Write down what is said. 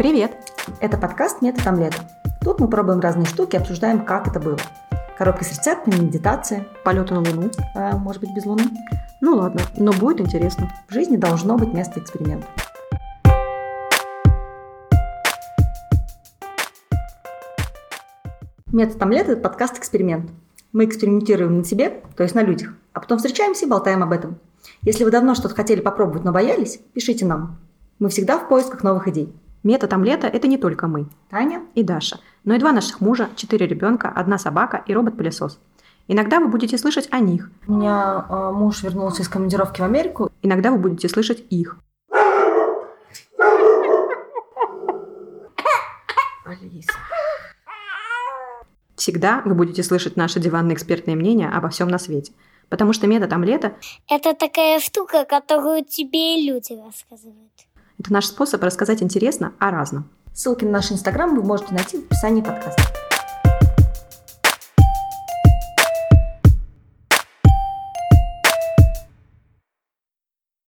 Привет! Это подкаст «Метод омлета». Тут мы пробуем разные штуки, обсуждаем, как это было. Коробка с рецептами, медитация, Полеты на Луну. а, может быть, без луны. Ну ладно, но будет интересно. В жизни должно быть место эксперимента. Метод омлета – это подкаст-эксперимент. Мы экспериментируем на себе, то есть на людях, а потом встречаемся и болтаем об этом. Если вы давно что-то хотели попробовать, но боялись, пишите нам. Мы всегда в поисках новых идей. Метод омлета – это не только мы Таня? и Даша, но и два наших мужа, четыре ребенка, одна собака и робот-пылесос. Иногда вы будете слышать о них, У меня а, муж вернулся из командировки в Америку. иногда вы будете слышать их. Алиса. Всегда вы будете слышать наше диванное экспертное мнение обо всем на свете. Потому что метод омлета Это такая штука, которую тебе и люди рассказывают. – это наш способ рассказать интересно о разном. Ссылки на наш инстаграм вы можете найти в описании подкаста.